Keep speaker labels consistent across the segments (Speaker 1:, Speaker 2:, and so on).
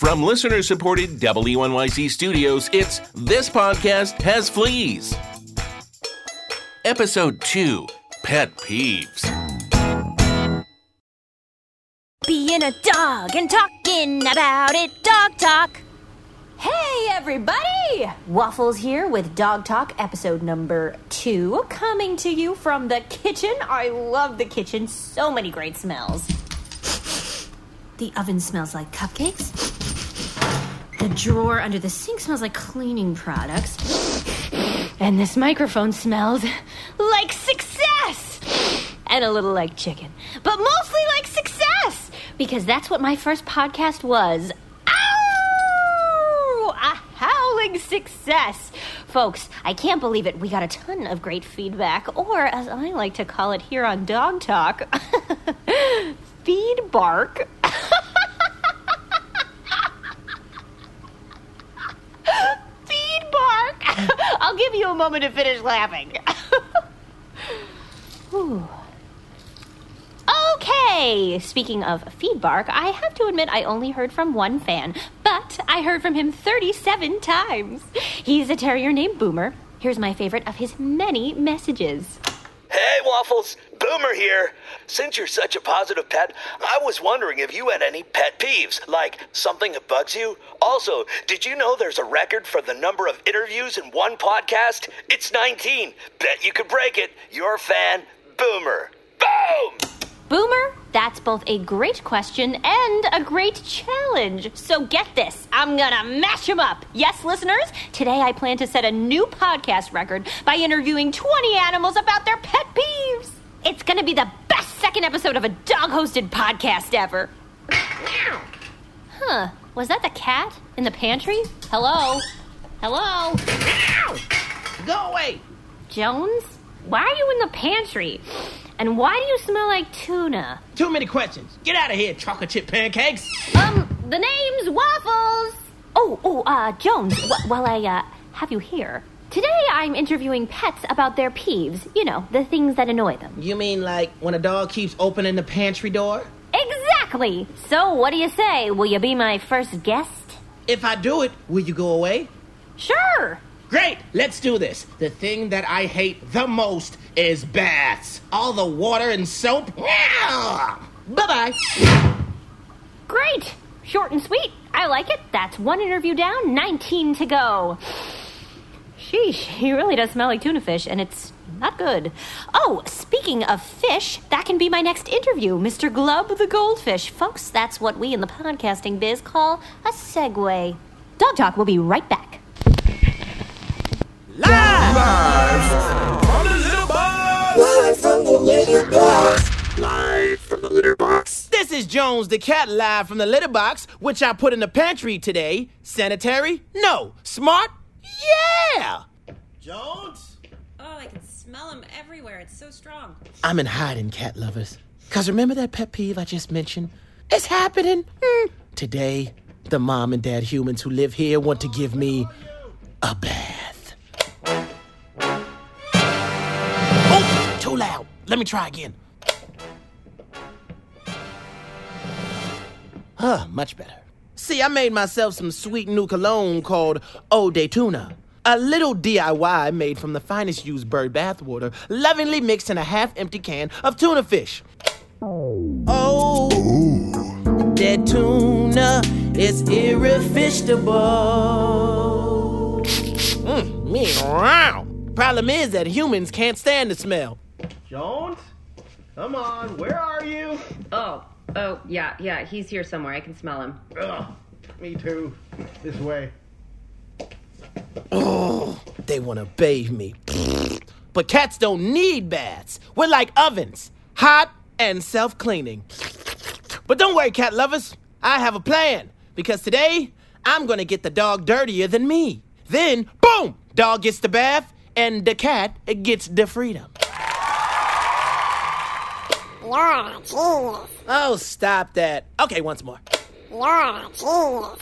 Speaker 1: From listener supported WNYC studios, it's This Podcast Has Fleas. Episode 2 Pet Peeves.
Speaker 2: Being a dog and talking about it, dog talk. Hey, everybody! Waffles here with Dog Talk, episode number two, coming to you from the kitchen. I love the kitchen, so many great smells. The oven smells like cupcakes. Drawer under the sink smells like cleaning products. And this microphone smells like success! And a little like chicken. But mostly like success! Because that's what my first podcast was. Ow! A howling success! Folks, I can't believe it. We got a ton of great feedback, or as I like to call it here on Dog Talk, feed bark. feed bark. I'll give you a moment to finish laughing. Okay, speaking of feed bark, I have to admit I only heard from one fan, but I heard from him 37 times. He's a terrier named Boomer. Here's my favorite of his many messages.
Speaker 3: Hey, Waffles! Boomer here. Since you're such a positive pet, I was wondering if you had any pet peeves, like something that bugs you. Also, did you know there's a record for the number of interviews in one podcast? It's 19. Bet you could break it. Your fan, Boomer. Boom!
Speaker 2: Boomer, that's both a great question and a great challenge. So get this, I'm gonna mash them up. Yes, listeners, today I plan to set a new podcast record by interviewing 20 animals about their pet peeves. It's gonna be the best second episode of a dog hosted podcast ever. Huh, was that the cat in the pantry? Hello? Hello?
Speaker 4: Go away!
Speaker 2: Jones? Why are you in the pantry? And why do you smell like tuna?
Speaker 4: Too many questions. Get out of here, chocolate chip pancakes.
Speaker 2: Um, the name's Waffles. Oh, oh, uh, Jones, wh- while I, uh, have you here, today I'm interviewing pets about their peeves. You know, the things that annoy them.
Speaker 4: You mean like when a dog keeps opening the pantry door?
Speaker 2: Exactly! So, what do you say? Will you be my first guest?
Speaker 4: If I do it, will you go away?
Speaker 2: Sure!
Speaker 4: Great, let's do this. The thing that I hate the most is baths. All the water and soap. Bye bye.
Speaker 2: Great! Short and sweet. I like it. That's one interview down, 19 to go. Sheesh, he really does smell like tuna fish, and it's not good. Oh, speaking of fish, that can be my next interview, Mr. Glub the goldfish. Folks, that's what we in the podcasting biz call a segue. Dog Talk will be right back.
Speaker 4: Live!
Speaker 5: From the little box. Live from the litter box. Live from the litter box.
Speaker 4: This is Jones the cat live from the litter box, which I put in the pantry today. Sanitary? No. Smart? Yeah!
Speaker 6: Jones? Oh, I can smell him everywhere. It's so strong.
Speaker 4: I'm in hiding, cat lovers. Cause remember that pet peeve I just mentioned? It's happening. Hmm. Today, the mom and dad humans who live here want to give me a bath. Let me try again. Huh, much better. See, I made myself some sweet new cologne called Eau de Tuna. A little DIY made from the finest used bird bath water, lovingly mixed in a half empty can of tuna fish. Oh, that tuna is irresistible. Mm, meow. Problem is that humans can't stand the smell.
Speaker 7: Jones? Come on, where are you?
Speaker 6: Oh, oh, yeah, yeah. He's here somewhere. I can smell him.
Speaker 7: Ugh, me too. This way.
Speaker 4: Oh, they want to bathe me. But cats don't need baths. We're like ovens, hot and self cleaning. But don't worry, cat lovers. I have a plan. Because today, I'm going to get the dog dirtier than me. Then, boom, dog gets the bath, and the cat gets the freedom.
Speaker 8: You're a genius.
Speaker 4: Oh, stop that. Okay, once more.
Speaker 8: You're a genius.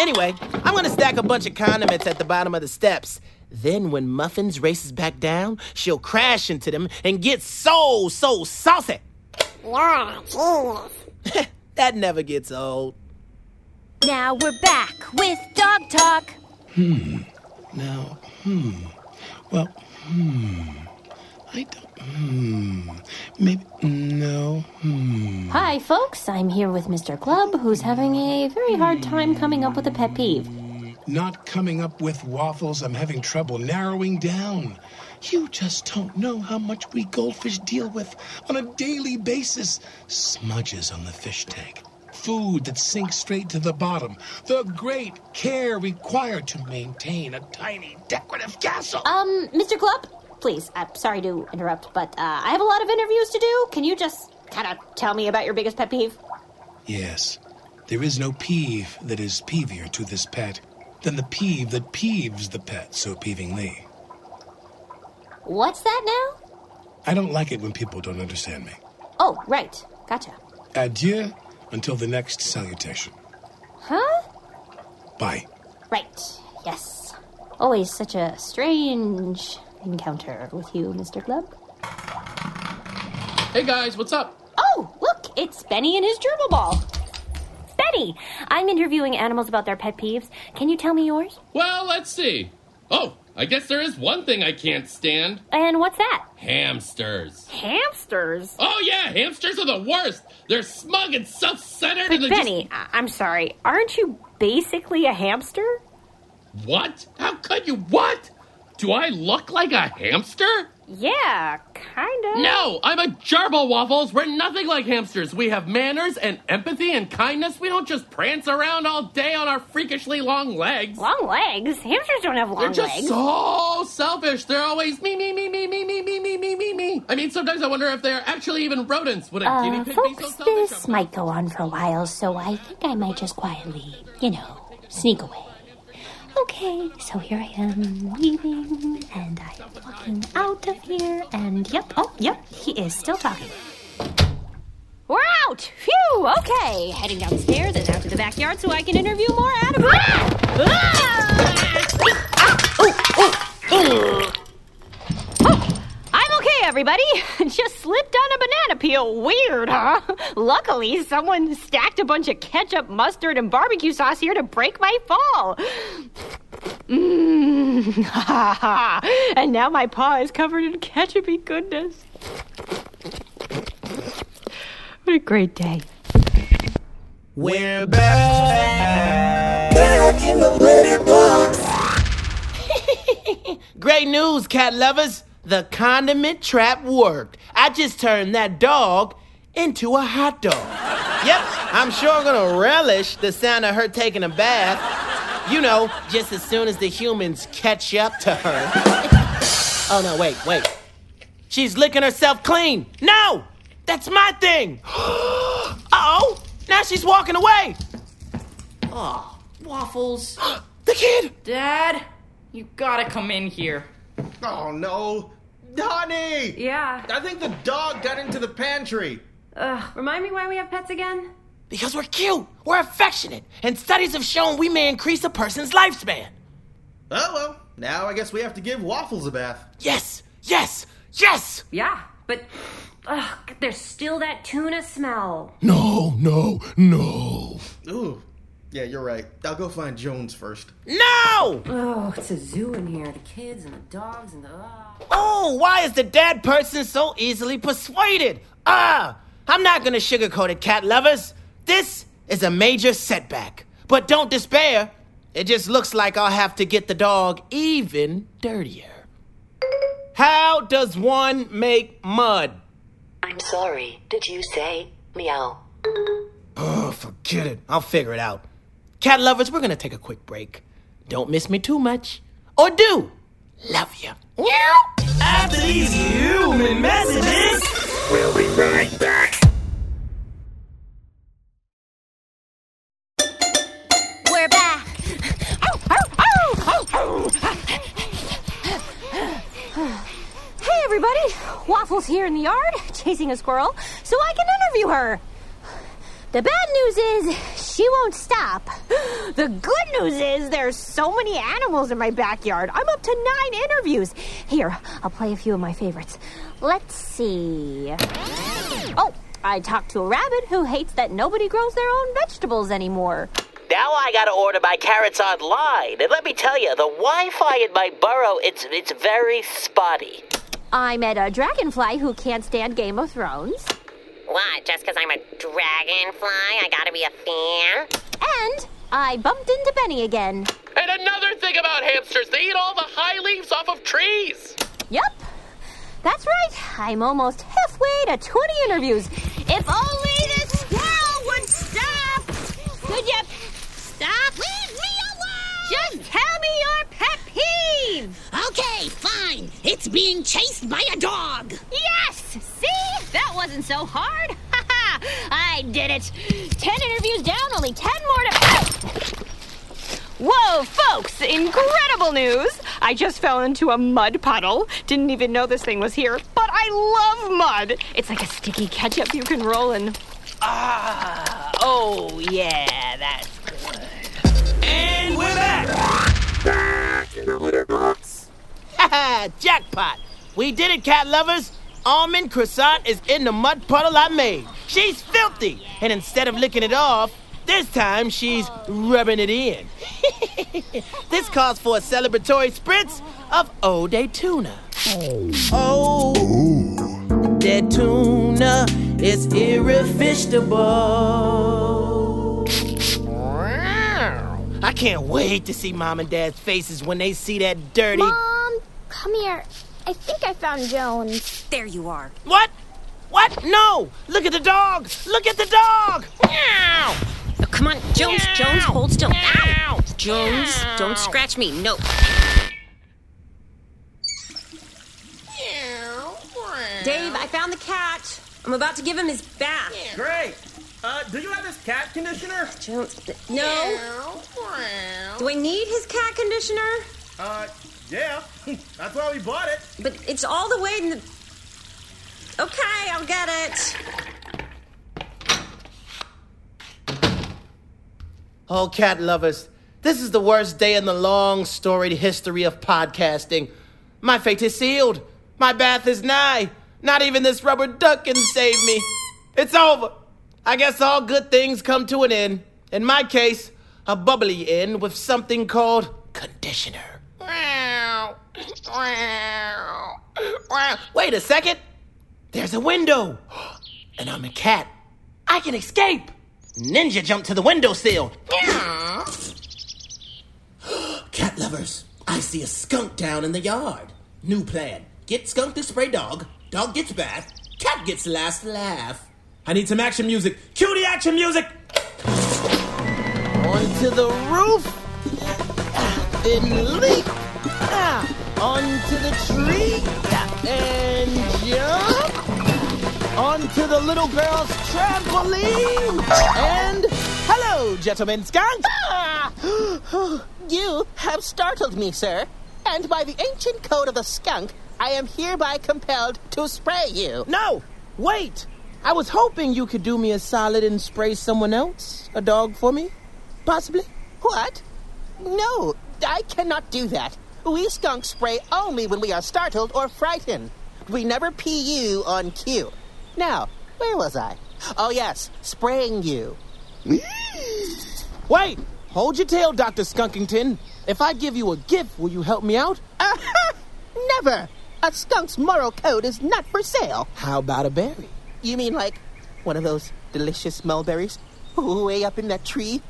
Speaker 4: Anyway, I'm gonna stack a bunch of condiments at the bottom of the steps. Then, when Muffins races back down, she'll crash into them and get so, so saucy.
Speaker 8: You're a genius.
Speaker 4: that never gets old.
Speaker 2: Now we're back with Dog Talk. Hmm.
Speaker 5: Now, hmm. Well, hmm. I don't. Hmm. Maybe. No. Hmm.
Speaker 2: Hi, folks. I'm here with Mr. Glub, who's having a very hard time coming up with a pet peeve.
Speaker 5: Not coming up with waffles, I'm having trouble narrowing down. You just don't know how much we goldfish deal with on a daily basis. Smudges on the fish tank. Food that sinks straight to the bottom. The great care required to maintain a tiny decorative castle.
Speaker 2: Um, Mr. Glub, please, I'm sorry to interrupt, but uh, I have a lot of interviews to do. Can you just kind of tell me about your biggest pet peeve?
Speaker 5: Yes, there is no peeve that is peevier to this pet than the peeve that peeves the pet so peevingly.
Speaker 2: What's that now?
Speaker 5: I don't like it when people don't understand me.
Speaker 2: Oh, right. Gotcha.
Speaker 5: Adieu until the next salutation.
Speaker 2: Huh?
Speaker 5: Bye.
Speaker 2: Right. Yes. Always such a strange encounter with you, Mr. Glub.
Speaker 9: Hey guys, what's up?
Speaker 2: Oh, look, it's Benny and his gerbil ball. Benny, I'm interviewing animals about their pet peeves. Can you tell me yours?
Speaker 9: Well, let's see. Oh, I guess there is one thing I can't stand
Speaker 2: And what's that?
Speaker 9: hamsters.
Speaker 2: Hamsters.
Speaker 9: Oh, yeah, hamsters are the worst. They're smug and self centered
Speaker 2: But Benny, I- I'm sorry. Aren't you basically a hamster?
Speaker 9: What? How could you? What? Do I look like a hamster?
Speaker 2: Yeah, kinda.
Speaker 9: No, I'm a gerbil, Waffles. We're nothing like hamsters. We have manners and empathy and kindness. We don't just prance around all day on our freakishly long legs.
Speaker 2: Long legs? Hamsters don't have long legs.
Speaker 9: They're just
Speaker 2: legs.
Speaker 9: so selfish. They're always me, me, me, me, me, me, me, me, me, me, me. I mean, sometimes I wonder if they're actually even rodents. Would a guinea
Speaker 2: Uh,
Speaker 9: pig be so
Speaker 2: folks,
Speaker 9: selfish?
Speaker 2: this might go on for a while, so I think I might just quietly, you know, sneak away. Okay, so here I am leaving, and I'm walking out of here, and yep, oh, yep, he is still talking. We're out! Phew! Okay, heading downstairs and out to the backyard so I can interview more animals. Oh, everybody. Just slipped on a banana peel. Weird, huh? Luckily, someone stacked a bunch of ketchup, mustard, and barbecue sauce here to break my fall. Mmm. and now my paw is covered in ketchupy goodness. What a great day.
Speaker 4: We're back.
Speaker 5: Back in the litter box.
Speaker 4: Great news, cat lovers. The condiment trap worked. I just turned that dog into a hot dog. Yep, I'm sure gonna relish the sound of her taking a bath. You know, just as soon as the humans catch up to her. oh no, wait, wait. She's licking herself clean. No! That's my thing! uh oh! now she's walking away.
Speaker 10: Oh, waffles.
Speaker 4: The kid!
Speaker 10: Dad, you gotta come in here.
Speaker 7: Oh no. Honey!
Speaker 6: Yeah.
Speaker 7: I think the dog got into the pantry.
Speaker 6: Ugh, remind me why we have pets again?
Speaker 4: Because we're cute, we're affectionate, and studies have shown we may increase a person's lifespan.
Speaker 7: Oh well, now I guess we have to give Waffles a bath.
Speaker 4: Yes, yes, yes!
Speaker 6: Yeah, but ugh, there's still that tuna smell.
Speaker 5: No, no, no.
Speaker 7: Ooh. Yeah, you're right. I'll go find Jones first.
Speaker 4: No!
Speaker 6: Oh, it's a zoo in here. The kids and the dogs and the. ugh.
Speaker 4: Oh, why is the dead person so easily persuaded? Ah, I'm not gonna sugarcoat it, cat lovers. This is a major setback. But don't despair. It just looks like I'll have to get the dog even dirtier. How does one make mud?
Speaker 11: I'm sorry. Did you say meow?
Speaker 4: Oh, forget it. I'll figure it out. Cat lovers, we're gonna take a quick break. Don't miss me too much. Or do. Love you. After these human messages.
Speaker 5: We'll be right back.
Speaker 2: We're back. Hey, everybody. Waffles here in the yard, chasing a squirrel, so I can interview her. The bad news is she won't stop. The good news is there's so many animals in my backyard. I'm up to nine interviews. Here, I'll play a few of my favorites. Let's see. Oh, I talked to a rabbit who hates that nobody grows their own vegetables anymore.
Speaker 12: Now I gotta order my carrots online. And let me tell you, the Wi-Fi in my burrow, it's it's very spotty.
Speaker 2: I met a dragonfly who can't stand Game of Thrones.
Speaker 13: What, just because I'm a dragonfly, I gotta be a fan?
Speaker 2: And I bumped into Benny again.
Speaker 9: And another thing about hamsters, they eat all the high leaves off of trees.
Speaker 2: Yep. That's right. I'm almost halfway to 20 interviews. If only this squirrel would stop! Could you stop?
Speaker 14: Leave me alone!
Speaker 2: Just tell me your pet peeve!
Speaker 14: Okay, fine. It's being chased by a dog.
Speaker 2: Yes! See? That wasn't so hard. Ha I did it. 10 interviews down, only 10 more to.
Speaker 15: Whoa, folks! Incredible news! I just fell into a mud puddle. Didn't even know this thing was here, but I love mud. It's like a sticky ketchup you can roll in.
Speaker 4: Ah, oh yeah, that's good. And we're back.
Speaker 16: Back in the litter box.
Speaker 4: Haha, jackpot. We did it, cat lovers. Almond croissant is in the mud puddle I made. She's filthy, and instead of licking it off, this time she's rubbing it in. this calls for a celebratory spritz of Eau de Tuna. Oh, dead tuna is irresistible. I can't wait to see mom and dad's faces when they see that dirty.
Speaker 8: Mom, come here. I think I found Jones.
Speaker 6: There you are.
Speaker 4: What? What? No! Look at the dog! Look at the dog! Meow!
Speaker 6: Oh, come on, Jones, Jones, hold still. Ow! Jones, don't scratch me. No. Dave, I found the cat. I'm about to give him his bath.
Speaker 7: Great. Uh, do you have this cat conditioner?
Speaker 6: Jones, no. Do I need his cat conditioner?
Speaker 7: Uh, yeah. That's why we bought it.
Speaker 6: But it's all the way in the. Okay, I'll get it.
Speaker 4: Oh, cat lovers, this is the worst day in the long storied history of podcasting. My fate is sealed. My bath is nigh. Not even this rubber duck can save me. It's over. I guess all good things come to an end. In my case, a bubbly end with something called conditioner. Wait a second. There's a window. And I'm a cat. I can escape. Ninja jump to the windowsill. Cat lovers, I see a skunk down in the yard. New plan. Get skunk to spray dog, dog gets bath, cat gets last laugh. I need some action music. Cue the action music! Onto the roof. Then leap. Ah, onto the tree. And jump. Onto the little girl's trampoline. And hello, gentlemen skunk. Ah!
Speaker 17: You have startled me, sir. And by the ancient code of the skunk, I am hereby compelled to spray you.
Speaker 4: No, wait. I was hoping you could do me a solid and spray someone else, a dog for me, possibly.
Speaker 17: What? No, I cannot do that. We skunks spray only when we are startled or frightened. We never pee you on cue. Now, where was I? Oh, yes, spraying you.
Speaker 4: Wait! Hold your tail, Dr. Skunkington. If I give you a gift, will you help me out?
Speaker 17: Never! A skunk's moral code is not for sale.
Speaker 4: How about a berry?
Speaker 17: You mean like one of those delicious mulberries? Way up in that tree?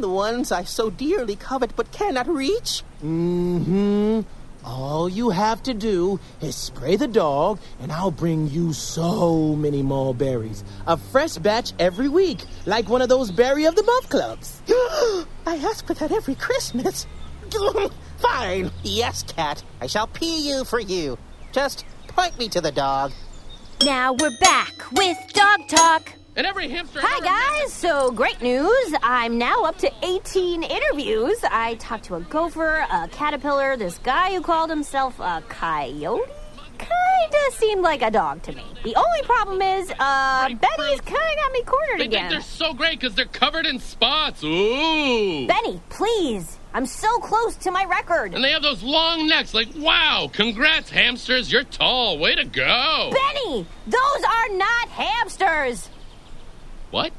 Speaker 17: The ones I so dearly covet but cannot reach?
Speaker 4: Mm-hmm. All you have to do is spray the dog, and I'll bring you so many mulberries. A fresh batch every week, like one of those Berry of the Month clubs.
Speaker 17: I ask for that every Christmas. Fine. Yes, cat. I shall pee you for you. Just point me to the dog.
Speaker 2: Now we're back with Dog Talk.
Speaker 9: And every hamster.
Speaker 2: Hi, guys. So, great news. I'm now up to 18 interviews. I talked to a gopher, a caterpillar, this guy who called himself a coyote. Kinda seemed like a dog to me. The only problem is, uh, Benny's kinda got me cornered
Speaker 9: They
Speaker 2: again.
Speaker 9: think they're so great because they're covered in spots. Ooh.
Speaker 2: Benny, please. I'm so close to my record.
Speaker 9: And they have those long necks. Like, wow, congrats, hamsters. You're tall. Way to go.
Speaker 2: Benny, those are not hamsters.
Speaker 9: What?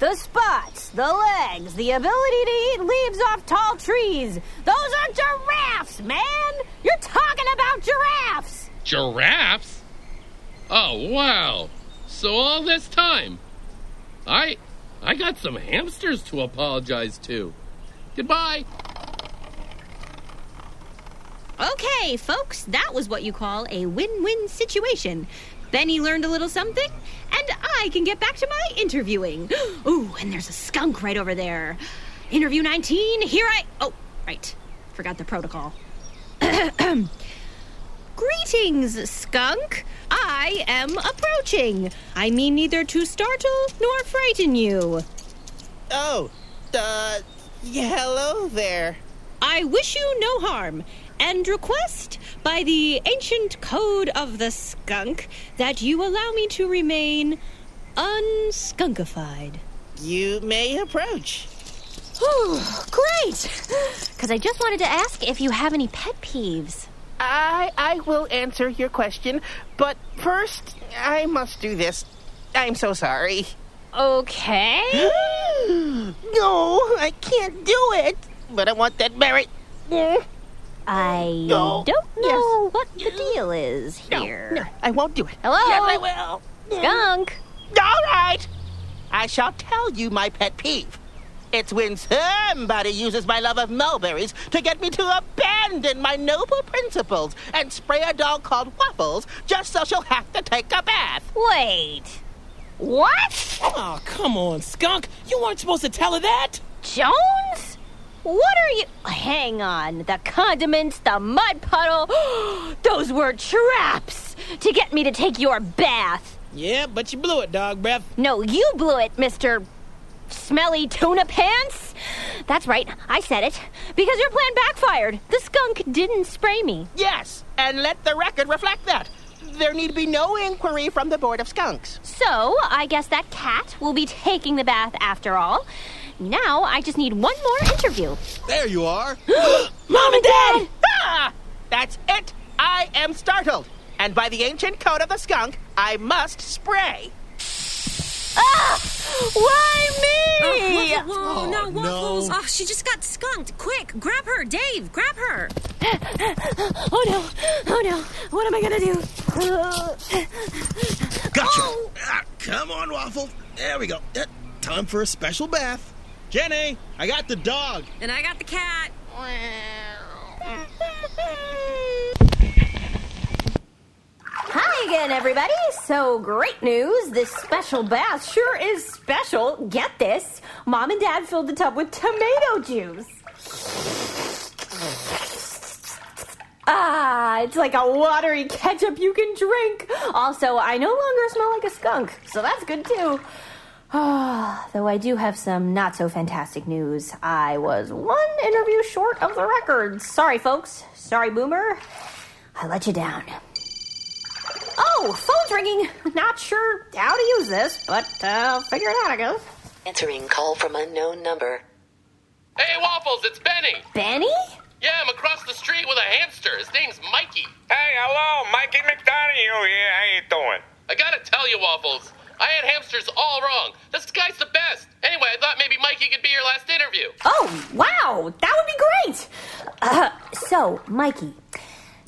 Speaker 2: the spots, the legs, the ability to eat leaves off tall trees. Those are giraffes, man! You're talking about giraffes!
Speaker 9: Giraffes? Oh, wow. So all this time, I I got some hamsters to apologize to. Goodbye.
Speaker 2: Okay, folks, that was what you call a win win situation. Benny learned a little something, and I can get back to my interviewing. Ooh, and there's a skunk right over there. Interview 19, here I. Oh, right. Forgot the protocol. Greetings, skunk. I am approaching. I mean neither to startle nor frighten you.
Speaker 17: Oh, uh, yeah, hello there.
Speaker 2: I wish you no harm, and request by the ancient code of the skunk that you allow me to remain unskunkified.
Speaker 17: You may approach.
Speaker 2: Oh, Great! Because I just wanted to ask if you have any pet peeves.
Speaker 17: I I will answer your question, but first I must do this. I'm so sorry.
Speaker 2: Okay.
Speaker 17: no, I can't do it. But I want that merit. Mm.
Speaker 2: I
Speaker 17: No.
Speaker 2: don't know
Speaker 17: Yes.
Speaker 2: what the deal is here.
Speaker 17: No, I won't do it.
Speaker 2: Hello?
Speaker 17: Yes, I will.
Speaker 2: Skunk.
Speaker 17: All right. I shall tell you my pet peeve. It's when somebody uses my love of mulberries to get me to abandon my noble principles and spray a dog called Waffles just so she'll have to take a bath.
Speaker 2: Wait. What?
Speaker 4: Oh, come on, skunk. You weren't supposed to tell her that.
Speaker 2: Jones? What are you. Hang on. The condiments, the mud puddle. Those were traps to get me to take your bath.
Speaker 4: Yeah, but you blew it, dog breath.
Speaker 2: No, you blew it, Mr. Smelly Tuna Pants. That's right, I said it. Because your plan backfired. The skunk didn't spray me.
Speaker 17: Yes, and let the record reflect that. There need be no inquiry from the Board of Skunks.
Speaker 2: So, I guess that cat will be taking the bath after all. Now, I just need one more interview.
Speaker 18: There you are.
Speaker 4: Mom and Dad!
Speaker 17: Ah! That's it. I am startled. And by the ancient code of the skunk, I must spray.
Speaker 2: Ah! Why me?
Speaker 6: Whoa, whoa,
Speaker 18: Oh,
Speaker 6: no, Waffles.
Speaker 18: no.
Speaker 6: Oh, she just got skunked. Quick, grab her. Dave, grab her.
Speaker 2: Oh no! Oh no! What am I gonna do?
Speaker 18: Gotcha. Ah, come on, Waffle. There we go. Eh, time for a special bath. Jenny, I got the dog.
Speaker 6: And I got the cat.
Speaker 2: Hi again, everybody. So, great news. This special bath sure is special. Get this Mom and Dad filled the tub with tomato juice. Ah, it's like a watery ketchup you can drink. Also, I no longer smell like a skunk, so that's good too. Ah, though I do have some not so fantastic news. I was one interview short of the record. Sorry, folks. Sorry, Boomer. I let you down. Oh, phone's ringing. Not sure how to use this, but uh, I'll figure it out, I guess.
Speaker 11: Answering call from unknown number.
Speaker 9: Hey, Waffles, it's Benny.
Speaker 2: Benny?
Speaker 9: Yeah, I'm across the street with a hamster. His name's Mikey.
Speaker 19: Hey, hello, Mikey McDonough here. How you doing?
Speaker 9: I gotta tell you, Waffles, I had hamsters all wrong. This guy's the best. Anyway, I thought maybe Mikey could be your last interview.
Speaker 2: Oh, wow. That would be great. Uh, so, Mikey,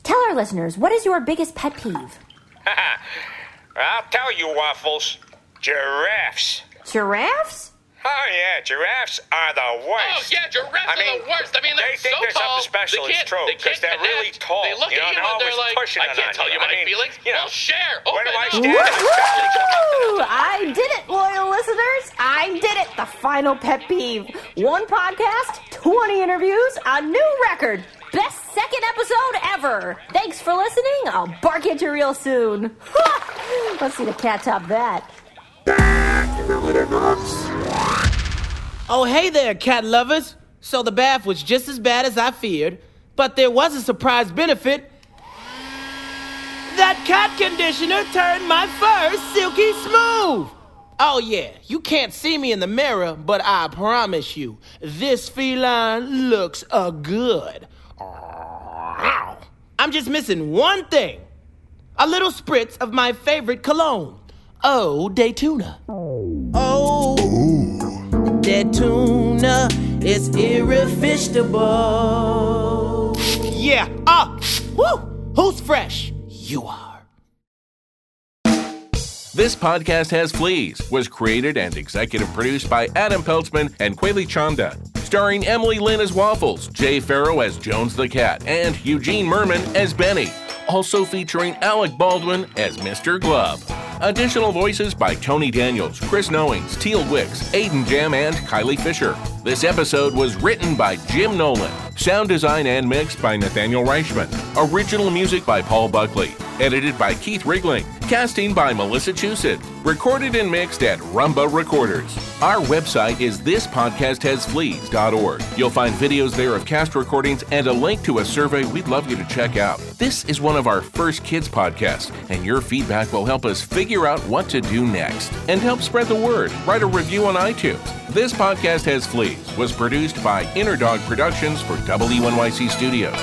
Speaker 2: tell our listeners what is your biggest pet peeve?
Speaker 19: I'll tell you, Waffles. Giraffes.
Speaker 2: Giraffes?
Speaker 19: Oh, yeah, giraffes are the worst.
Speaker 9: Oh, yeah, giraffes
Speaker 19: I mean,
Speaker 9: are the worst. I mean, they're
Speaker 19: they think
Speaker 9: so
Speaker 19: there's
Speaker 9: tall.
Speaker 19: something special.
Speaker 9: They
Speaker 19: It's true,
Speaker 9: they
Speaker 19: 'cause
Speaker 9: can't
Speaker 19: they're really tall.
Speaker 9: They look
Speaker 19: You know,
Speaker 9: at you
Speaker 19: and
Speaker 9: they're like, I can't tell
Speaker 19: you.
Speaker 9: my
Speaker 19: I mean,
Speaker 9: feelings.
Speaker 19: you know,
Speaker 9: well, share.
Speaker 19: where do I stand?
Speaker 2: I did it, loyal listeners. I did it. The final pet peeve. One podcast, 20 interviews, a new record. Best second episode ever. Thanks for listening. I'll bark at you real soon. Let's see the cat top that.
Speaker 4: Oh, hey there, cat lovers. So the bath was just as bad as I feared, but there was a surprise benefit. That cat conditioner turned my fur silky smooth. Oh, yeah, you can't see me in the mirror, but I promise you, this feline looks a good. I'm just missing one thing a little spritz of my favorite cologne. Oh, de Tuna. Oh. That tuna is irresistible. Yeah, ah, woo! Who's fresh? You are.
Speaker 1: This podcast has fleas. Was created and executive produced by Adam Peltzman and Quayle Chanda. Starring Emily Lynne as Waffles, Jay Pharoah as Jones the Cat, and Eugene Mirman as Benny. Also featuring Alec Baldwin as Mr. Glub. Additional voices by Tony Daniels, Chris Knowings, Teal Wicks, Aiden Jam, and Kylie Fisher. This episode was written by Jim Nolan. Sound design and mixed by Nathaniel Reichman. Original music by Paul Buckley. Edited by Keith Rigling. Casting by Melissa Chusid. Recorded and mixed at Rumba Recorders. Our website is thispodcasthasfleas.org. You'll find videos there of cast recordings and a link to a survey we'd love you to check out. This is one of our first kids podcasts, and your feedback will help us figure out what to do next and help spread the word. Write a review on iTunes. This podcast has fleas was produced by Inner Dog Productions for WNYC Studios.